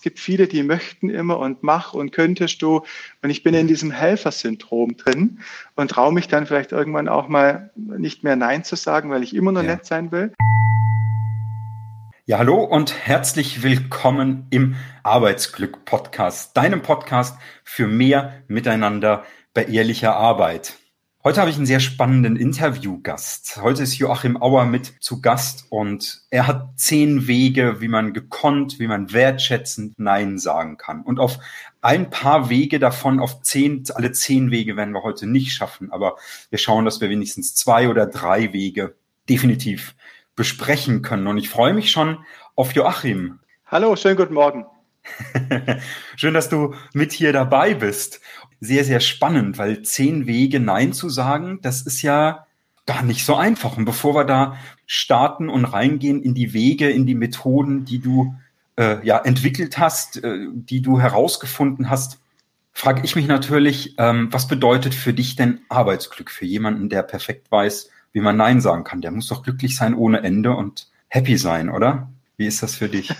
Es gibt viele, die möchten immer und mach und könntest du. Und ich bin in diesem Helfersyndrom drin und traue mich dann vielleicht irgendwann auch mal nicht mehr Nein zu sagen, weil ich immer nur ja. nett sein will. Ja, hallo und herzlich willkommen im Arbeitsglück Podcast, deinem Podcast für mehr Miteinander bei ehrlicher Arbeit. Heute habe ich einen sehr spannenden Interviewgast. Heute ist Joachim Auer mit zu Gast und er hat zehn Wege, wie man gekonnt, wie man wertschätzend Nein sagen kann. Und auf ein paar Wege davon, auf zehn, alle zehn Wege werden wir heute nicht schaffen, aber wir schauen, dass wir wenigstens zwei oder drei Wege definitiv besprechen können. Und ich freue mich schon auf Joachim. Hallo, schönen guten Morgen. Schön, dass du mit hier dabei bist sehr, sehr spannend, weil zehn Wege Nein zu sagen, das ist ja gar nicht so einfach. Und bevor wir da starten und reingehen in die Wege, in die Methoden, die du äh, ja entwickelt hast, äh, die du herausgefunden hast, frage ich mich natürlich, ähm, was bedeutet für dich denn Arbeitsglück für jemanden, der perfekt weiß, wie man Nein sagen kann? Der muss doch glücklich sein ohne Ende und happy sein, oder? Wie ist das für dich?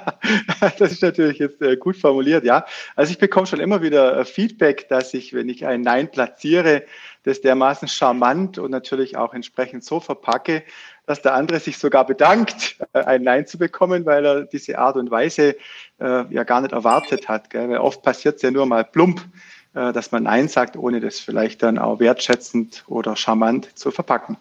das ist natürlich jetzt äh, gut formuliert, ja. Also ich bekomme schon immer wieder äh, Feedback, dass ich, wenn ich ein Nein platziere, das dermaßen charmant und natürlich auch entsprechend so verpacke, dass der andere sich sogar bedankt, äh, ein Nein zu bekommen, weil er diese Art und Weise äh, ja gar nicht erwartet hat. Gell? Weil oft passiert es ja nur mal plump, äh, dass man Nein sagt, ohne das vielleicht dann auch wertschätzend oder charmant zu verpacken.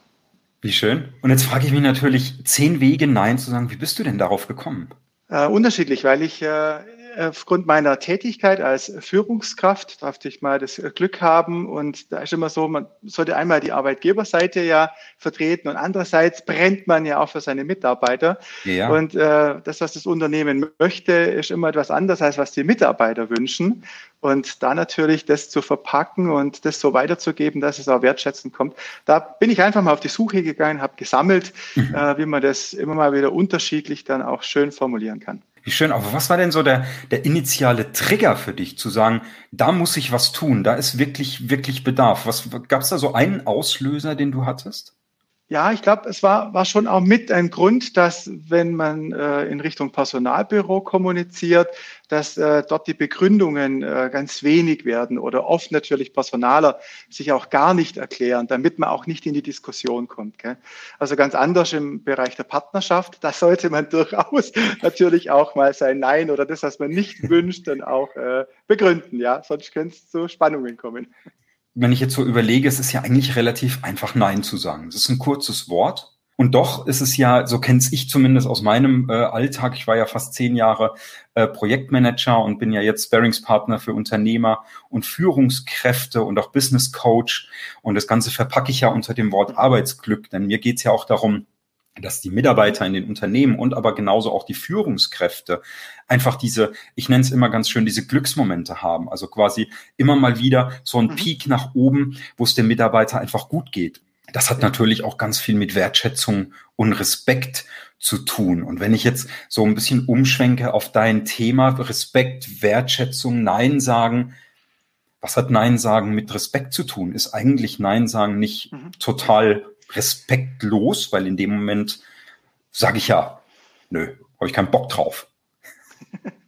Wie schön. Und jetzt frage ich mich natürlich, zehn Wege Nein zu sagen. Wie bist du denn darauf gekommen? Äh, unterschiedlich, weil ich äh, aufgrund meiner Tätigkeit als Führungskraft darf ich mal das Glück haben und da ist immer so, man sollte einmal die Arbeitgeberseite ja vertreten und andererseits brennt man ja auch für seine Mitarbeiter. Ja. Und äh, das, was das Unternehmen möchte, ist immer etwas anderes, als was die Mitarbeiter wünschen. Und da natürlich das zu verpacken und das so weiterzugeben, dass es auch wertschätzend kommt. Da bin ich einfach mal auf die Suche gegangen, habe gesammelt, mhm. äh, wie man das immer mal wieder unterschiedlich dann auch schön formulieren kann. Wie schön. Aber was war denn so der, der initiale Trigger für dich, zu sagen, da muss ich was tun, da ist wirklich, wirklich Bedarf? Was gab es da so einen Auslöser, den du hattest? Ja, ich glaube, es war, war schon auch mit ein Grund, dass wenn man äh, in Richtung Personalbüro kommuniziert, dass äh, dort die Begründungen äh, ganz wenig werden oder oft natürlich Personaler sich auch gar nicht erklären, damit man auch nicht in die Diskussion kommt. Gell? Also ganz anders im Bereich der Partnerschaft, da sollte man durchaus natürlich auch mal sein Nein oder das, was man nicht wünscht, dann auch äh, begründen. Ja, sonst könnte es zu Spannungen kommen wenn ich jetzt so überlege, es ist ja eigentlich relativ einfach Nein zu sagen. Es ist ein kurzes Wort. Und doch ist es ja, so kenne ich zumindest aus meinem äh, Alltag, ich war ja fast zehn Jahre äh, Projektmanager und bin ja jetzt Sparringspartner für Unternehmer und Führungskräfte und auch Business Coach. Und das Ganze verpacke ich ja unter dem Wort Arbeitsglück, denn mir geht es ja auch darum, dass die Mitarbeiter in den Unternehmen und aber genauso auch die Führungskräfte einfach diese, ich nenne es immer ganz schön, diese Glücksmomente haben. Also quasi immer mal wieder so ein mhm. Peak nach oben, wo es dem Mitarbeiter einfach gut geht. Das hat natürlich auch ganz viel mit Wertschätzung und Respekt zu tun. Und wenn ich jetzt so ein bisschen umschwenke auf dein Thema Respekt, Wertschätzung, Nein sagen, was hat Nein sagen mit Respekt zu tun? Ist eigentlich Nein sagen nicht mhm. total respektlos, weil in dem Moment sage ich ja, nö, habe ich keinen Bock drauf.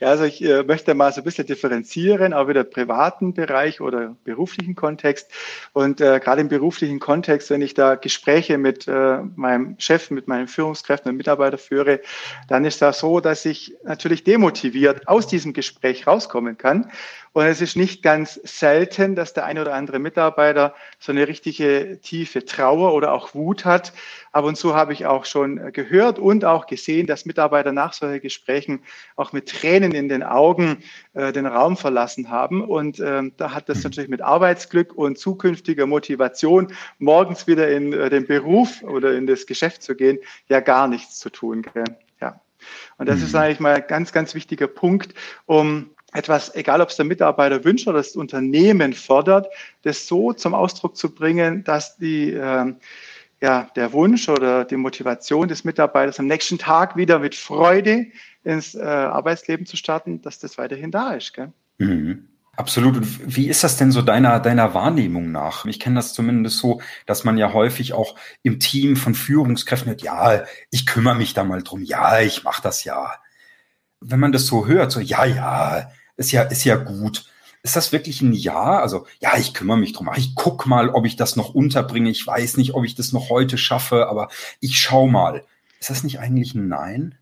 Ja, also ich äh, möchte mal so ein bisschen differenzieren, auch wieder privaten Bereich oder beruflichen Kontext. Und äh, gerade im beruflichen Kontext, wenn ich da Gespräche mit äh, meinem Chef, mit meinen Führungskräften und Mitarbeitern führe, dann ist das so, dass ich natürlich demotiviert aus diesem Gespräch rauskommen kann und es ist nicht ganz selten, dass der eine oder andere Mitarbeiter so eine richtige tiefe Trauer oder auch Wut hat. Ab und zu habe ich auch schon gehört und auch gesehen, dass Mitarbeiter nach solchen Gesprächen auch mit Tränen in den Augen äh, den Raum verlassen haben. Und ähm, da hat das natürlich mit Arbeitsglück und zukünftiger Motivation, morgens wieder in äh, den Beruf oder in das Geschäft zu gehen, ja gar nichts zu tun. Gell? Ja. Und das ist eigentlich mal ein ganz, ganz wichtiger Punkt, um etwas, egal ob es der Mitarbeiter wünscht oder das Unternehmen fordert, das so zum Ausdruck zu bringen, dass die, äh, ja, der Wunsch oder die Motivation des Mitarbeiters am nächsten Tag wieder mit Freude ins äh, Arbeitsleben zu starten, dass das weiterhin da ist. Gell? Mhm. Absolut. Und wie ist das denn so deiner, deiner Wahrnehmung nach? Ich kenne das zumindest so, dass man ja häufig auch im Team von Führungskräften hört, ja, ich kümmere mich da mal drum, ja, ich mache das ja. Wenn man das so hört, so, ja, ja, ist ja, ist ja gut. Ist das wirklich ein Ja? Also, ja, ich kümmere mich drum. Ich guck mal, ob ich das noch unterbringe. Ich weiß nicht, ob ich das noch heute schaffe, aber ich schau mal. Ist das nicht eigentlich ein Nein?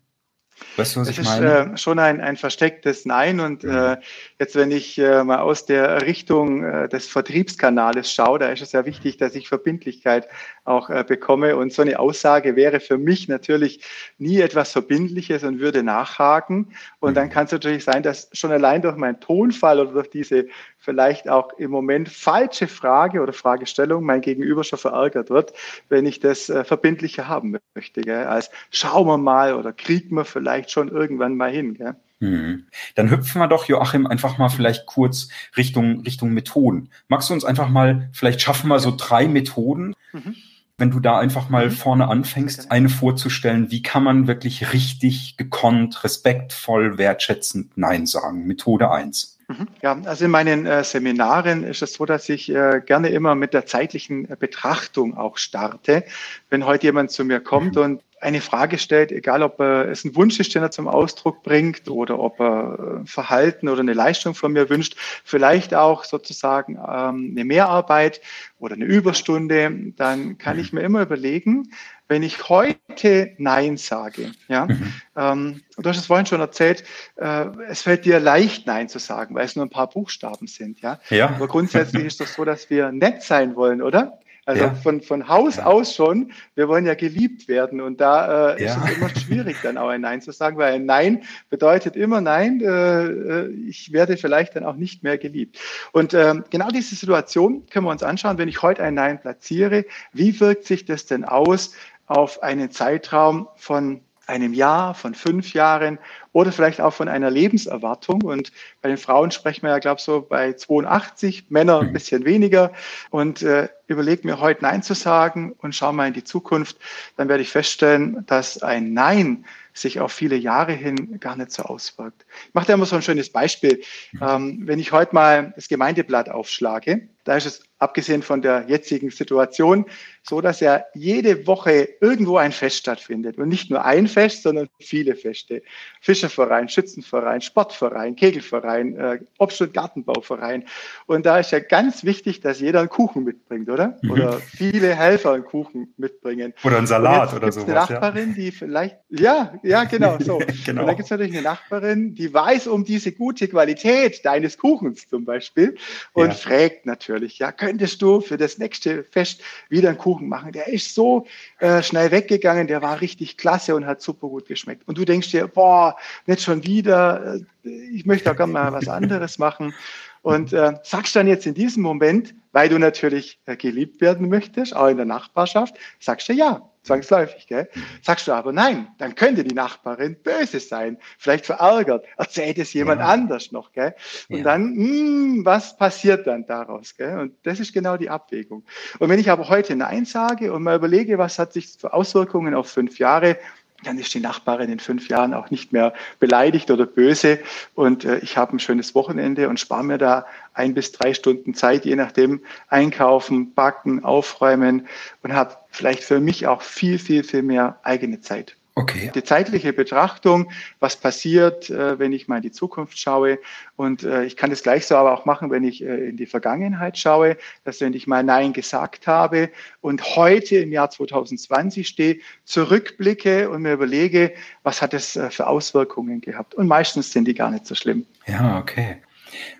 Weißt du, was das ich meine? ist äh, schon ein, ein verstecktes Nein. Und mhm. äh, jetzt, wenn ich äh, mal aus der Richtung äh, des Vertriebskanales schaue, da ist es ja wichtig, dass ich Verbindlichkeit auch äh, bekomme. Und so eine Aussage wäre für mich natürlich nie etwas Verbindliches und würde nachhaken. Und mhm. dann kann es natürlich sein, dass schon allein durch meinen Tonfall oder durch diese vielleicht auch im Moment falsche Frage oder Fragestellung mein Gegenüber schon verärgert wird, wenn ich das äh, verbindlicher haben möchte. Gell? Als schauen wir mal oder kriegen wir vielleicht schon irgendwann mal hin. Gell? Mhm. Dann hüpfen wir doch, Joachim, einfach mal vielleicht kurz Richtung, Richtung Methoden. Magst du uns einfach mal, vielleicht schaffen wir so drei Methoden, mhm. wenn du da einfach mal mhm. vorne anfängst, eine vorzustellen, wie kann man wirklich richtig gekonnt, respektvoll, wertschätzend Nein sagen? Methode eins. Mhm. Ja, also in meinen äh, Seminaren ist es so, dass ich äh, gerne immer mit der zeitlichen äh, Betrachtung auch starte. Wenn heute jemand zu mir kommt mhm. und eine Frage stellt, egal ob er es ein Wunsch ist, den er zum Ausdruck bringt oder ob er äh, Verhalten oder eine Leistung von mir wünscht, vielleicht auch sozusagen ähm, eine Mehrarbeit oder eine Überstunde, dann kann ich mir immer überlegen, wenn ich heute Nein sage, ja, mhm. ähm, du hast es vorhin schon erzählt, äh, es fällt dir leicht, Nein zu sagen, weil es nur ein paar Buchstaben sind, ja. ja. Aber grundsätzlich ist es so, dass wir nett sein wollen, oder? Also ja. von, von Haus ja. aus schon, wir wollen ja geliebt werden und da äh, ja. ist es immer schwierig, dann auch ein Nein zu sagen, weil ein Nein bedeutet immer Nein, äh, äh ich werde vielleicht dann auch nicht mehr geliebt. Und ähm, genau diese Situation können wir uns anschauen, wenn ich heute ein Nein platziere, wie wirkt sich das denn aus, auf einen Zeitraum von einem Jahr, von fünf Jahren oder vielleicht auch von einer Lebenserwartung. Und bei den Frauen sprechen wir ja, glaube ich, so bei 82, Männer ein mhm. bisschen weniger. Und äh, überlege mir heute Nein zu sagen und schau mal in die Zukunft, dann werde ich feststellen, dass ein Nein sich auf viele Jahre hin gar nicht so auswirkt. Ich mache da immer so ein schönes Beispiel. Mhm. Ähm, wenn ich heute mal das Gemeindeblatt aufschlage, da ist es abgesehen von der jetzigen Situation so, dass ja jede Woche irgendwo ein Fest stattfindet. Und nicht nur ein Fest, sondern viele Feste. Fischerverein, Schützenverein, Sportverein, Kegelverein, äh, Obst- und Gartenbauverein. Und da ist ja ganz wichtig, dass jeder einen Kuchen mitbringt, oder? Mhm. Oder viele Helfer einen Kuchen mitbringen. Oder einen Salat oder so. Eine Nachbarin, ja. die vielleicht, ja, ja, genau, so. genau. Und da gibt es natürlich eine Nachbarin, die weiß um diese gute Qualität deines Kuchens zum Beispiel und ja. fragt natürlich, natürlich. Ja, könntest du für das nächste Fest wieder einen Kuchen machen? Der ist so äh, schnell weggegangen, der war richtig klasse und hat super gut geschmeckt. Und du denkst dir, boah, nicht schon wieder, äh, ich möchte auch gerne mal was anderes machen. Und äh, sagst dann jetzt in diesem Moment, weil du natürlich äh, geliebt werden möchtest, auch in der Nachbarschaft, sagst du ja, zwangsläufig. Gell? Sagst du aber nein, dann könnte die Nachbarin böse sein, vielleicht verärgert, erzählt es jemand ja. anders noch. Gell? Und ja. dann, mh, hm, was passiert dann daraus? Gell? Und das ist genau die Abwägung. Und wenn ich aber heute Nein sage und mal überlege, was hat sich für Auswirkungen auf fünf Jahre, dann ist die Nachbarin in fünf Jahren auch nicht mehr beleidigt oder böse. Und äh, ich habe ein schönes Wochenende und spare mir da ein bis drei Stunden Zeit, je nachdem, einkaufen, backen, aufräumen und habe vielleicht für mich auch viel, viel, viel mehr eigene Zeit. Okay. Die zeitliche Betrachtung, was passiert, äh, wenn ich mal in die Zukunft schaue. Und äh, ich kann das gleich so aber auch machen, wenn ich äh, in die Vergangenheit schaue, dass wenn ich mal Nein gesagt habe und heute im Jahr 2020 stehe, zurückblicke und mir überlege, was hat es für Auswirkungen gehabt. Und meistens sind die gar nicht so schlimm. Ja, okay.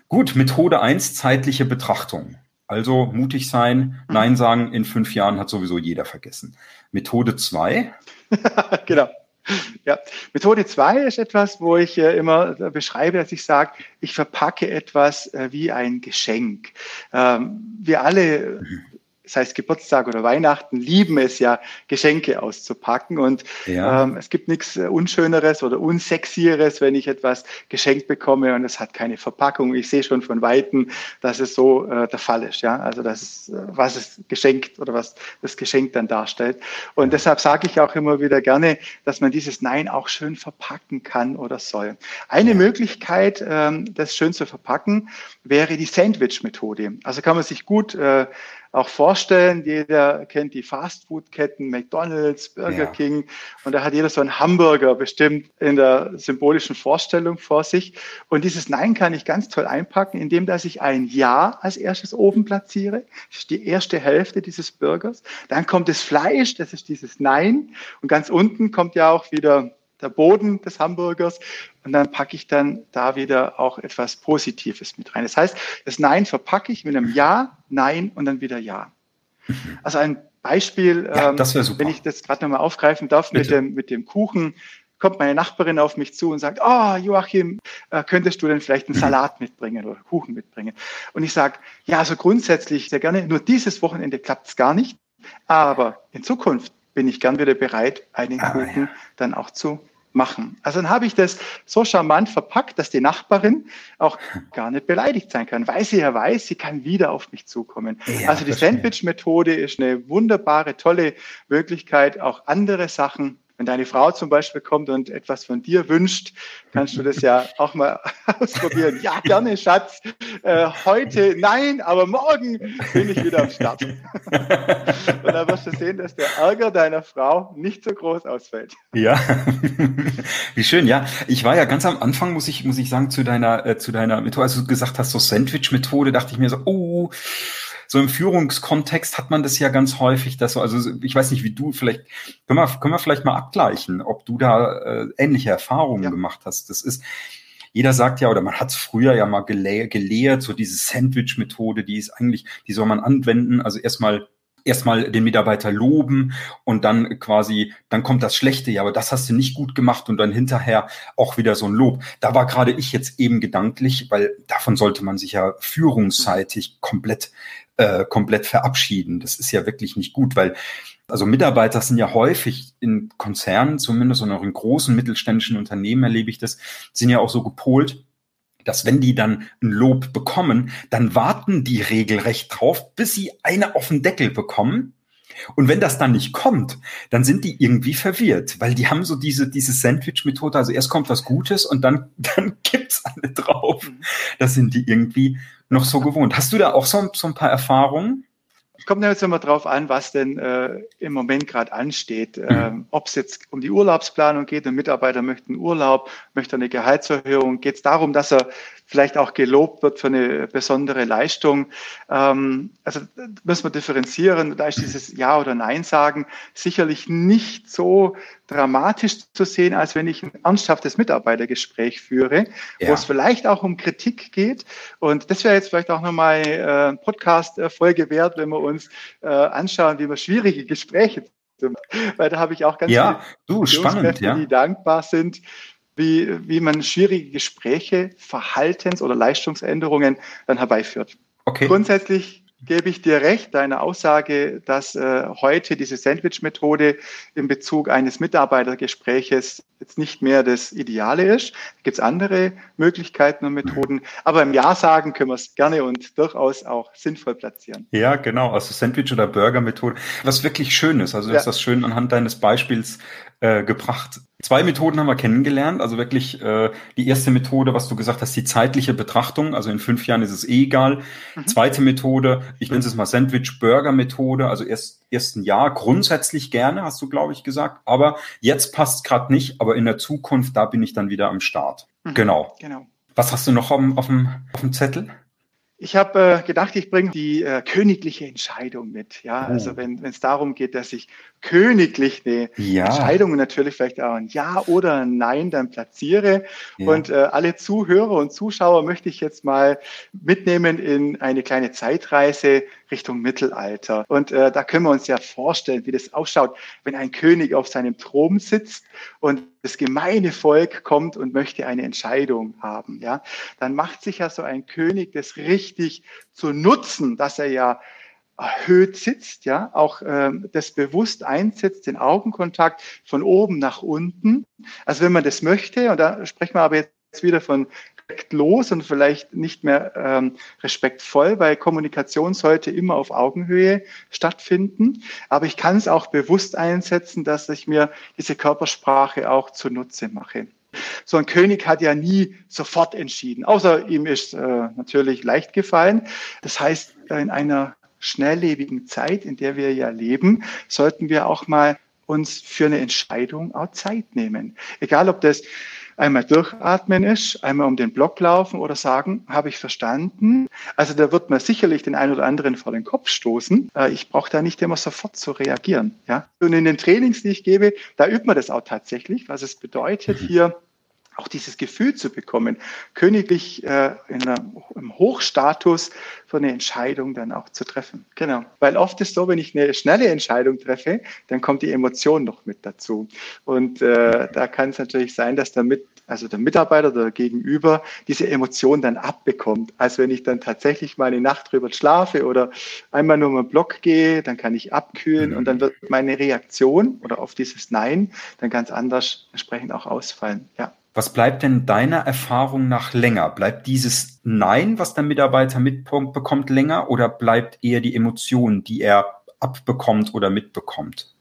Gut, Methode eins zeitliche Betrachtung. Also mutig sein, mhm. Nein sagen in fünf Jahren hat sowieso jeder vergessen. Methode zwei genau. Ja, Methode zwei ist etwas, wo ich äh, immer beschreibe, dass ich sage, ich verpacke etwas äh, wie ein Geschenk. Ähm, wir alle mhm das heißt Geburtstag oder Weihnachten, lieben es ja, Geschenke auszupacken. Und ja. ähm, es gibt nichts äh, Unschöneres oder Unsexieres, wenn ich etwas geschenkt bekomme und es hat keine Verpackung. Ich sehe schon von Weitem, dass es so äh, der Fall ist. Ja, also das, äh, was es geschenkt oder was das Geschenk dann darstellt. Und deshalb sage ich auch immer wieder gerne, dass man dieses Nein auch schön verpacken kann oder soll. Eine ja. Möglichkeit, ähm, das schön zu verpacken, wäre die Sandwich-Methode. Also kann man sich gut äh, auch vorstellen. Jeder kennt die Fastfood-Ketten, McDonald's, Burger ja. King. Und da hat jeder so einen Hamburger bestimmt in der symbolischen Vorstellung vor sich. Und dieses Nein kann ich ganz toll einpacken, indem dass ich ein Ja als erstes oben platziere. Das ist die erste Hälfte dieses Burgers. Dann kommt das Fleisch, das ist dieses Nein. Und ganz unten kommt ja auch wieder der Boden des Hamburgers und dann packe ich dann da wieder auch etwas Positives mit rein. Das heißt, das Nein verpacke ich mit einem Ja, Nein und dann wieder Ja. Mhm. Also ein Beispiel, ja, ähm, wenn ich das gerade nochmal aufgreifen darf, mit dem, mit dem Kuchen, kommt meine Nachbarin auf mich zu und sagt, oh Joachim, äh, könntest du denn vielleicht einen mhm. Salat mitbringen oder Kuchen mitbringen? Und ich sage, ja, also grundsätzlich sehr gerne, nur dieses Wochenende klappt es gar nicht, aber in Zukunft bin ich gern wieder bereit, einen ah, Kuchen ja. dann auch zu machen. Also dann habe ich das so charmant verpackt, dass die Nachbarin auch gar nicht beleidigt sein kann, weil sie ja weiß, sie kann wieder auf mich zukommen. Ja, also die Sandwich-Methode ist eine wunderbare, tolle Möglichkeit, auch andere Sachen wenn deine Frau zum Beispiel kommt und etwas von dir wünscht, kannst du das ja auch mal ausprobieren. Ja, gerne, Schatz. Äh, heute nein, aber morgen bin ich wieder am Start. und dann wirst du sehen, dass der Ärger deiner Frau nicht so groß ausfällt. Ja, wie schön. Ja, ich war ja ganz am Anfang, muss ich, muss ich sagen, zu deiner, äh, zu deiner Methode, als du gesagt hast, so Sandwich-Methode, dachte ich mir so, oh, so im Führungskontext hat man das ja ganz häufig, dass so, also ich weiß nicht, wie du, vielleicht können wir, können wir vielleicht mal abgleichen, ob du da äh, ähnliche Erfahrungen ja. gemacht hast. Das ist, jeder sagt ja, oder man hat es früher ja mal gele gelehrt, so diese Sandwich-Methode, die ist eigentlich, die soll man anwenden. Also erstmal erstmal den Mitarbeiter loben und dann quasi, dann kommt das Schlechte, ja, aber das hast du nicht gut gemacht und dann hinterher auch wieder so ein Lob. Da war gerade ich jetzt eben gedanklich, weil davon sollte man sich ja führungsseitig komplett äh, komplett verabschieden. Das ist ja wirklich nicht gut, weil also Mitarbeiter sind ja häufig in Konzernen zumindest und auch in großen mittelständischen Unternehmen erlebe ich das, sind ja auch so gepolt, dass wenn die dann ein Lob bekommen, dann warten die regelrecht drauf, bis sie eine auf den Deckel bekommen. Und wenn das dann nicht kommt, dann sind die irgendwie verwirrt, weil die haben so diese, diese Sandwich-Methode. Also erst kommt was Gutes und dann, dann gibt's alle drauf. Mhm. Das sind die irgendwie noch so gewohnt. Hast du da auch so, so ein paar Erfahrungen? Kommt jetzt immer drauf an, was denn äh, im Moment gerade ansteht. Mhm. Ähm, Ob es jetzt um die Urlaubsplanung geht, ein Mitarbeiter möchte einen Urlaub, möchte eine Gehaltserhöhung, geht es darum, dass er vielleicht auch gelobt wird für eine besondere Leistung. Ähm, also müssen wir differenzieren. Da ist dieses Ja oder Nein sagen sicherlich nicht so dramatisch zu sehen, als wenn ich ein ernsthaftes Mitarbeitergespräch führe, ja. wo es vielleicht auch um Kritik geht. Und das wäre jetzt vielleicht auch nochmal äh, Podcast-Folge wert, wenn wir uns äh, anschauen, wie wir schwierige Gespräche weil da habe ich auch ganz ja, viele du, spannend, ja. die dankbar sind wie, wie man schwierige Gespräche, Verhaltens- oder Leistungsänderungen dann herbeiführt. Okay. Grundsätzlich gebe ich dir recht, deine Aussage, dass äh, heute diese Sandwich-Methode in Bezug eines Mitarbeitergespräches jetzt nicht mehr das Ideale ist. Da gibt es andere Möglichkeiten und Methoden. Aber im Ja sagen können wir es gerne und durchaus auch sinnvoll platzieren. Ja, genau. Also Sandwich- oder Burger-Methode. Was wirklich schön ist. Also du ja. hast das schön anhand deines Beispiels äh, gebracht. Zwei Methoden haben wir kennengelernt. Also wirklich äh, die erste Methode, was du gesagt hast, die zeitliche Betrachtung. Also in fünf Jahren ist es eh egal. Mhm. Zweite Methode, ich nenne es mal Sandwich-Burger-Methode. Also erst erst ein Jahr grundsätzlich gerne, hast du, glaube ich, gesagt. Aber jetzt passt gerade nicht. Aber in der Zukunft, da bin ich dann wieder am Start. Mhm. Genau. Genau. Was hast du noch auf, auf, dem, auf dem Zettel? Ich habe äh, gedacht, ich bringe die äh, königliche Entscheidung mit. Ja, oh. also wenn es darum geht, dass ich königlich eine ja. Entscheidung natürlich vielleicht auch ein Ja oder ein Nein dann platziere. Ja. Und äh, alle Zuhörer und Zuschauer möchte ich jetzt mal mitnehmen in eine kleine Zeitreise Richtung Mittelalter. Und äh, da können wir uns ja vorstellen, wie das ausschaut, wenn ein König auf seinem Thron sitzt und das gemeine Volk kommt und möchte eine Entscheidung haben. Ja, dann macht sich ja so ein König das richtig zu nutzen, dass er ja erhöht sitzt, ja, auch ähm, das bewusst einsetzt, den Augenkontakt von oben nach unten. Also wenn man das möchte, und da sprechen wir aber jetzt wieder von respektlos und vielleicht nicht mehr ähm, respektvoll, weil Kommunikation sollte immer auf Augenhöhe stattfinden. Aber ich kann es auch bewusst einsetzen, dass ich mir diese Körpersprache auch zunutze mache. So ein König hat ja nie sofort entschieden, außer ihm ist äh, natürlich leicht gefallen. Das heißt, in einer schnelllebigen Zeit, in der wir ja leben, sollten wir auch mal uns für eine Entscheidung auch Zeit nehmen. Egal, ob das einmal durchatmen ist, einmal um den Block laufen oder sagen, habe ich verstanden. Also da wird man sicherlich den einen oder anderen vor den Kopf stoßen. Äh, ich brauche da nicht immer sofort zu reagieren. Ja? Und in den Trainings, die ich gebe, da übt man das auch tatsächlich, was es bedeutet, mhm. hier auch dieses Gefühl zu bekommen, königlich äh, in einer, im Hochstatus so eine Entscheidung dann auch zu treffen. Genau. Weil oft ist so, wenn ich eine schnelle Entscheidung treffe, dann kommt die Emotion noch mit dazu. Und äh, da kann es natürlich sein, dass damit also der Mitarbeiter oder Gegenüber diese Emotion dann abbekommt. Also wenn ich dann tatsächlich mal eine Nacht drüber schlafe oder einmal nur mal Block gehe, dann kann ich abkühlen und dann wird meine Reaktion oder auf dieses Nein dann ganz anders entsprechend auch ausfallen. Ja. Was bleibt denn deiner Erfahrung nach länger? Bleibt dieses Nein, was der Mitarbeiter mitbekommt, länger oder bleibt eher die Emotion, die er abbekommt oder mitbekommt?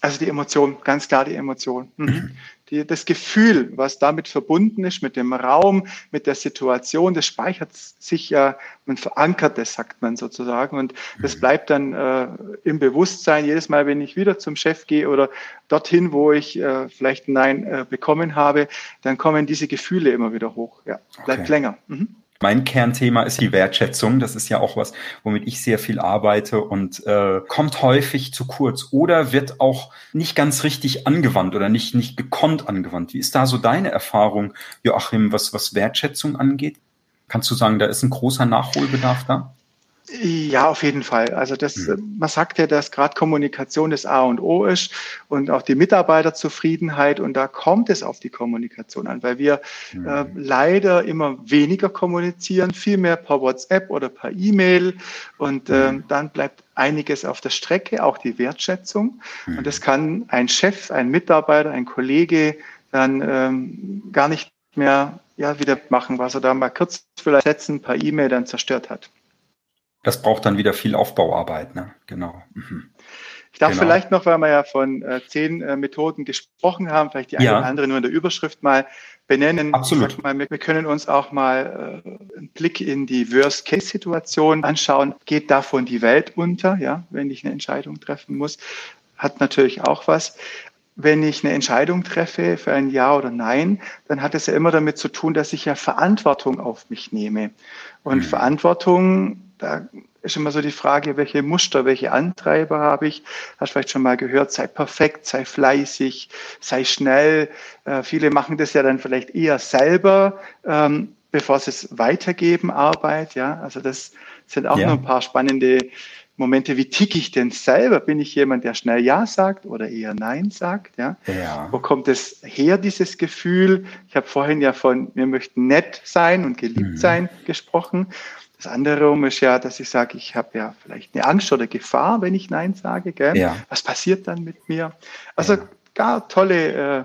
Also die Emotion, ganz klar die Emotion. Mhm. Die, das Gefühl, was damit verbunden ist, mit dem Raum, mit der Situation, das speichert sich ja, man verankert das, sagt man sozusagen. Und das mhm. bleibt dann äh, im Bewusstsein jedes Mal, wenn ich wieder zum Chef gehe oder dorthin, wo ich äh, vielleicht ein Nein äh, bekommen habe, dann kommen diese Gefühle immer wieder hoch. Ja, bleibt okay. länger. Mhm. Mein Kernthema ist die Wertschätzung. Das ist ja auch was, womit ich sehr viel arbeite und äh, kommt häufig zu kurz oder wird auch nicht ganz richtig angewandt oder nicht, nicht gekonnt angewandt. Wie ist da so deine Erfahrung, Joachim, was, was Wertschätzung angeht? Kannst du sagen, da ist ein großer Nachholbedarf da? Ja, auf jeden Fall. Also das, mhm. man sagt ja, dass gerade Kommunikation das A und O ist und auch die Mitarbeiterzufriedenheit und da kommt es auf die Kommunikation an, weil wir mhm. äh, leider immer weniger kommunizieren, viel mehr per WhatsApp oder per E-Mail und äh, dann bleibt einiges auf der Strecke, auch die Wertschätzung und das kann ein Chef, ein Mitarbeiter, ein Kollege dann ähm, gar nicht mehr ja, wieder machen, was er da mal kurz vielleicht setzen per E-Mail dann zerstört hat. Das braucht dann wieder viel Aufbauarbeit, ne? Genau. Mhm. Ich darf genau. vielleicht noch, weil wir ja von äh, zehn äh, Methoden gesprochen haben, vielleicht die ja. eine oder andere nur in der Überschrift mal benennen. Absolut. Mal, wir können uns auch mal äh, einen Blick in die Worst-Case-Situation anschauen. Geht davon die Welt unter, ja, wenn ich eine Entscheidung treffen muss? Hat natürlich auch was wenn ich eine Entscheidung treffe für ein Ja oder Nein, dann hat es ja immer damit zu tun, dass ich ja Verantwortung auf mich nehme. Und mhm. Verantwortung da ist immer so die Frage, welche Muster, welche Antreiber habe ich? Hast vielleicht schon mal gehört, sei perfekt, sei fleißig, sei schnell. Äh, viele machen das ja dann vielleicht eher selber, ähm, bevor sie es weitergeben, Arbeit. Ja, also das sind auch ja. noch ein paar spannende Momente. Wie ticke ich denn selber? Bin ich jemand, der schnell Ja sagt oder eher Nein sagt? Ja. ja. Wo kommt es her, dieses Gefühl? Ich habe vorhin ja von, wir möchten nett sein und geliebt mhm. sein gesprochen. Das andere um ist ja, dass ich sage, ich habe ja vielleicht eine Angst oder Gefahr, wenn ich Nein sage. Gell? Ja. Was passiert dann mit mir? Also ja. gar tolle äh,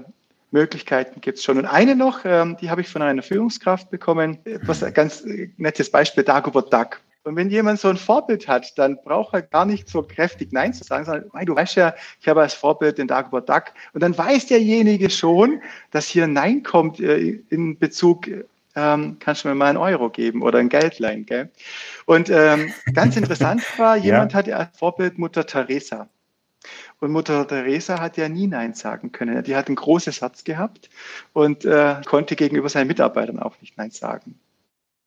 Möglichkeiten gibt es schon. Und eine noch, ähm, die habe ich von einer Führungskraft bekommen. Was ein ganz äh, nettes Beispiel, Dagobert Duck. Und wenn jemand so ein Vorbild hat, dann braucht er gar nicht so kräftig Nein zu sagen, sondern, hey, du weißt ja, ich habe als Vorbild den Dagobert Duck. Und dann weiß derjenige schon, dass hier Nein kommt äh, in Bezug ähm, kannst du mir mal einen Euro geben oder ein Geldlein, gell? Und ähm, ganz interessant war, jemand ja. hatte als Vorbild Mutter Teresa. Und Mutter Teresa hat ja nie Nein sagen können. Die hat ein großes Herz gehabt und äh, konnte gegenüber seinen Mitarbeitern auch nicht Nein sagen.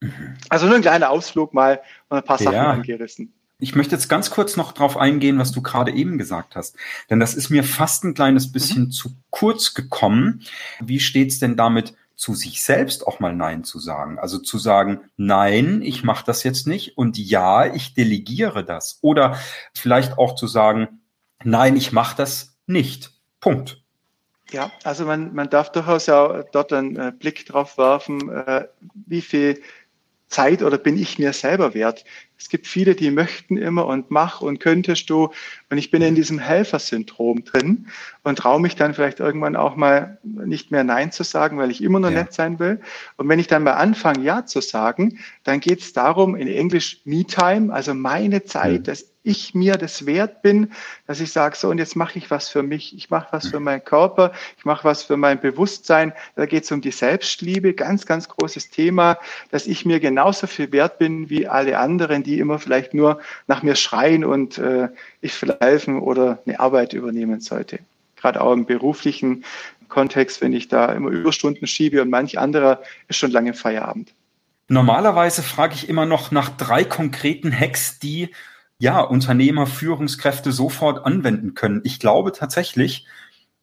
Mhm. Also nur ein kleiner Ausflug mal und ein paar Sachen ja. angerissen. Ich möchte jetzt ganz kurz noch darauf eingehen, was du gerade eben gesagt hast. Denn das ist mir fast ein kleines bisschen mhm. zu kurz gekommen. Wie steht's denn damit zu sich selbst auch mal Nein zu sagen. Also zu sagen, nein, ich mache das jetzt nicht und ja, ich delegiere das. Oder vielleicht auch zu sagen, nein, ich mache das nicht. Punkt. Ja, also man, man darf durchaus ja dort einen äh, Blick drauf werfen, äh, wie viel Zeit oder bin ich mir selber wert? Es gibt viele, die möchten immer und mach und könntest du. Und ich bin in diesem Helfersyndrom drin und traue mich dann vielleicht irgendwann auch mal nicht mehr Nein zu sagen, weil ich immer nur ja. nett sein will. Und wenn ich dann mal anfange, Ja zu sagen, dann geht es darum, in Englisch Me-Time, also meine Zeit, ja. dass ich mir das wert bin, dass ich sage, so und jetzt mache ich was für mich, ich mache was für meinen Körper, ich mache was für mein Bewusstsein. Da geht es um die Selbstliebe, ganz, ganz großes Thema, dass ich mir genauso viel wert bin wie alle anderen, die immer vielleicht nur nach mir schreien und äh, ich vielleicht helfen oder eine Arbeit übernehmen sollte. Gerade auch im beruflichen Kontext, wenn ich da immer Überstunden schiebe und manch anderer ist schon lange Feierabend. Normalerweise frage ich immer noch nach drei konkreten Hacks, die ja Unternehmer, Führungskräfte sofort anwenden können. Ich glaube tatsächlich,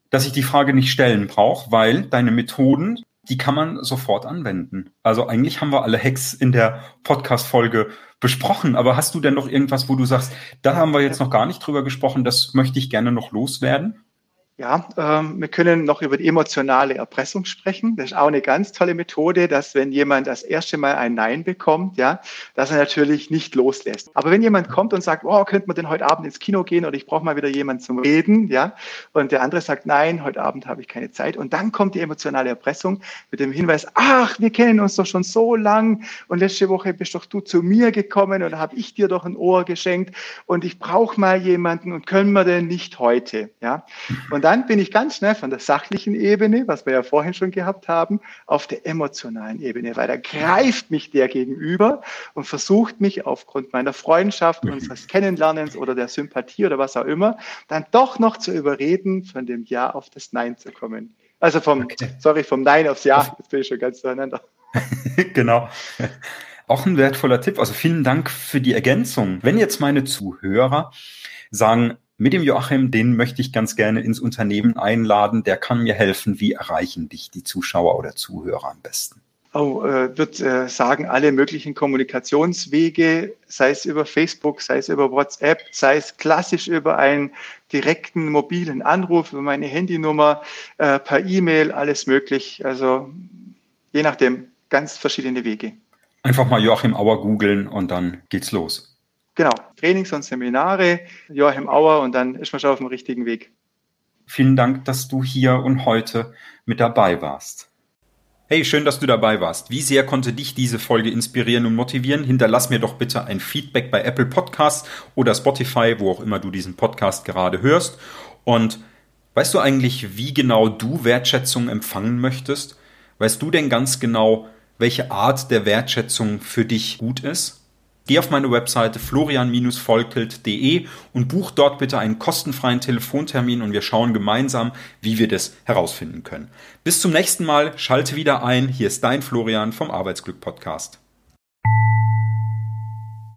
dass ich die Frage nicht stellen brauche, weil deine Methoden, die kann man sofort anwenden. Also eigentlich haben wir alle Hacks in der Podcast-Folge besprochen, aber hast du denn noch irgendwas, wo du sagst, da haben wir jetzt noch gar nicht drüber gesprochen, das möchte ich gerne noch loswerden? Ja, ähm, wir können noch über die emotionale Erpressung sprechen. Das ist auch eine ganz tolle Methode, dass wenn jemand das erste Mal ein Nein bekommt, ja, dass er natürlich nicht loslässt. Aber wenn jemand kommt und sagt, oh, könnte man denn heute Abend ins Kino gehen oder ich brauche mal wieder jemanden zum Reden, ja, und der andere sagt, nein, heute Abend habe ich keine Zeit. Und dann kommt die emotionale Erpressung mit dem Hinweis, ach, wir kennen uns doch schon so lang und letzte Woche bist doch du zu mir gekommen und habe ich dir doch ein Ohr geschenkt und ich brauche mal jemanden und können wir denn nicht heute, ja. Und dann bin ich ganz schnell von der sachlichen Ebene, was wir ja vorhin schon gehabt haben, auf der emotionalen Ebene, weil da greift mich der gegenüber und versucht mich aufgrund meiner Freundschaft, mhm. unseres Kennenlernens oder der Sympathie oder was auch immer, dann doch noch zu überreden, von dem Ja auf das Nein zu kommen. Also vom, okay. sorry, vom Nein aufs Ja, jetzt bin ich schon ganz durcheinander. genau. Auch ein wertvoller Tipp. Also vielen Dank für die Ergänzung. Wenn jetzt meine Zuhörer sagen, mit dem Joachim, den möchte ich ganz gerne ins Unternehmen einladen. Der kann mir helfen. Wie erreichen dich die Zuschauer oder Zuhörer am besten? Oh, äh, wird äh, sagen, alle möglichen Kommunikationswege, sei es über Facebook, sei es über WhatsApp, sei es klassisch über einen direkten mobilen Anruf, über meine Handynummer, äh, per E-Mail, alles möglich. Also je nachdem, ganz verschiedene Wege. Einfach mal Joachim Auer googeln und dann geht's los. Genau, Trainings und Seminare, Joachim Auer und dann ist man schon auf dem richtigen Weg. Vielen Dank, dass du hier und heute mit dabei warst. Hey, schön, dass du dabei warst. Wie sehr konnte dich diese Folge inspirieren und motivieren? Hinterlass mir doch bitte ein Feedback bei Apple Podcasts oder Spotify, wo auch immer du diesen Podcast gerade hörst. Und weißt du eigentlich, wie genau du Wertschätzung empfangen möchtest? Weißt du denn ganz genau, welche Art der Wertschätzung für dich gut ist? Geh auf meine Webseite florian-volkelt.de und buch dort bitte einen kostenfreien Telefontermin und wir schauen gemeinsam, wie wir das herausfinden können. Bis zum nächsten Mal, schalte wieder ein. Hier ist dein Florian vom Arbeitsglück Podcast.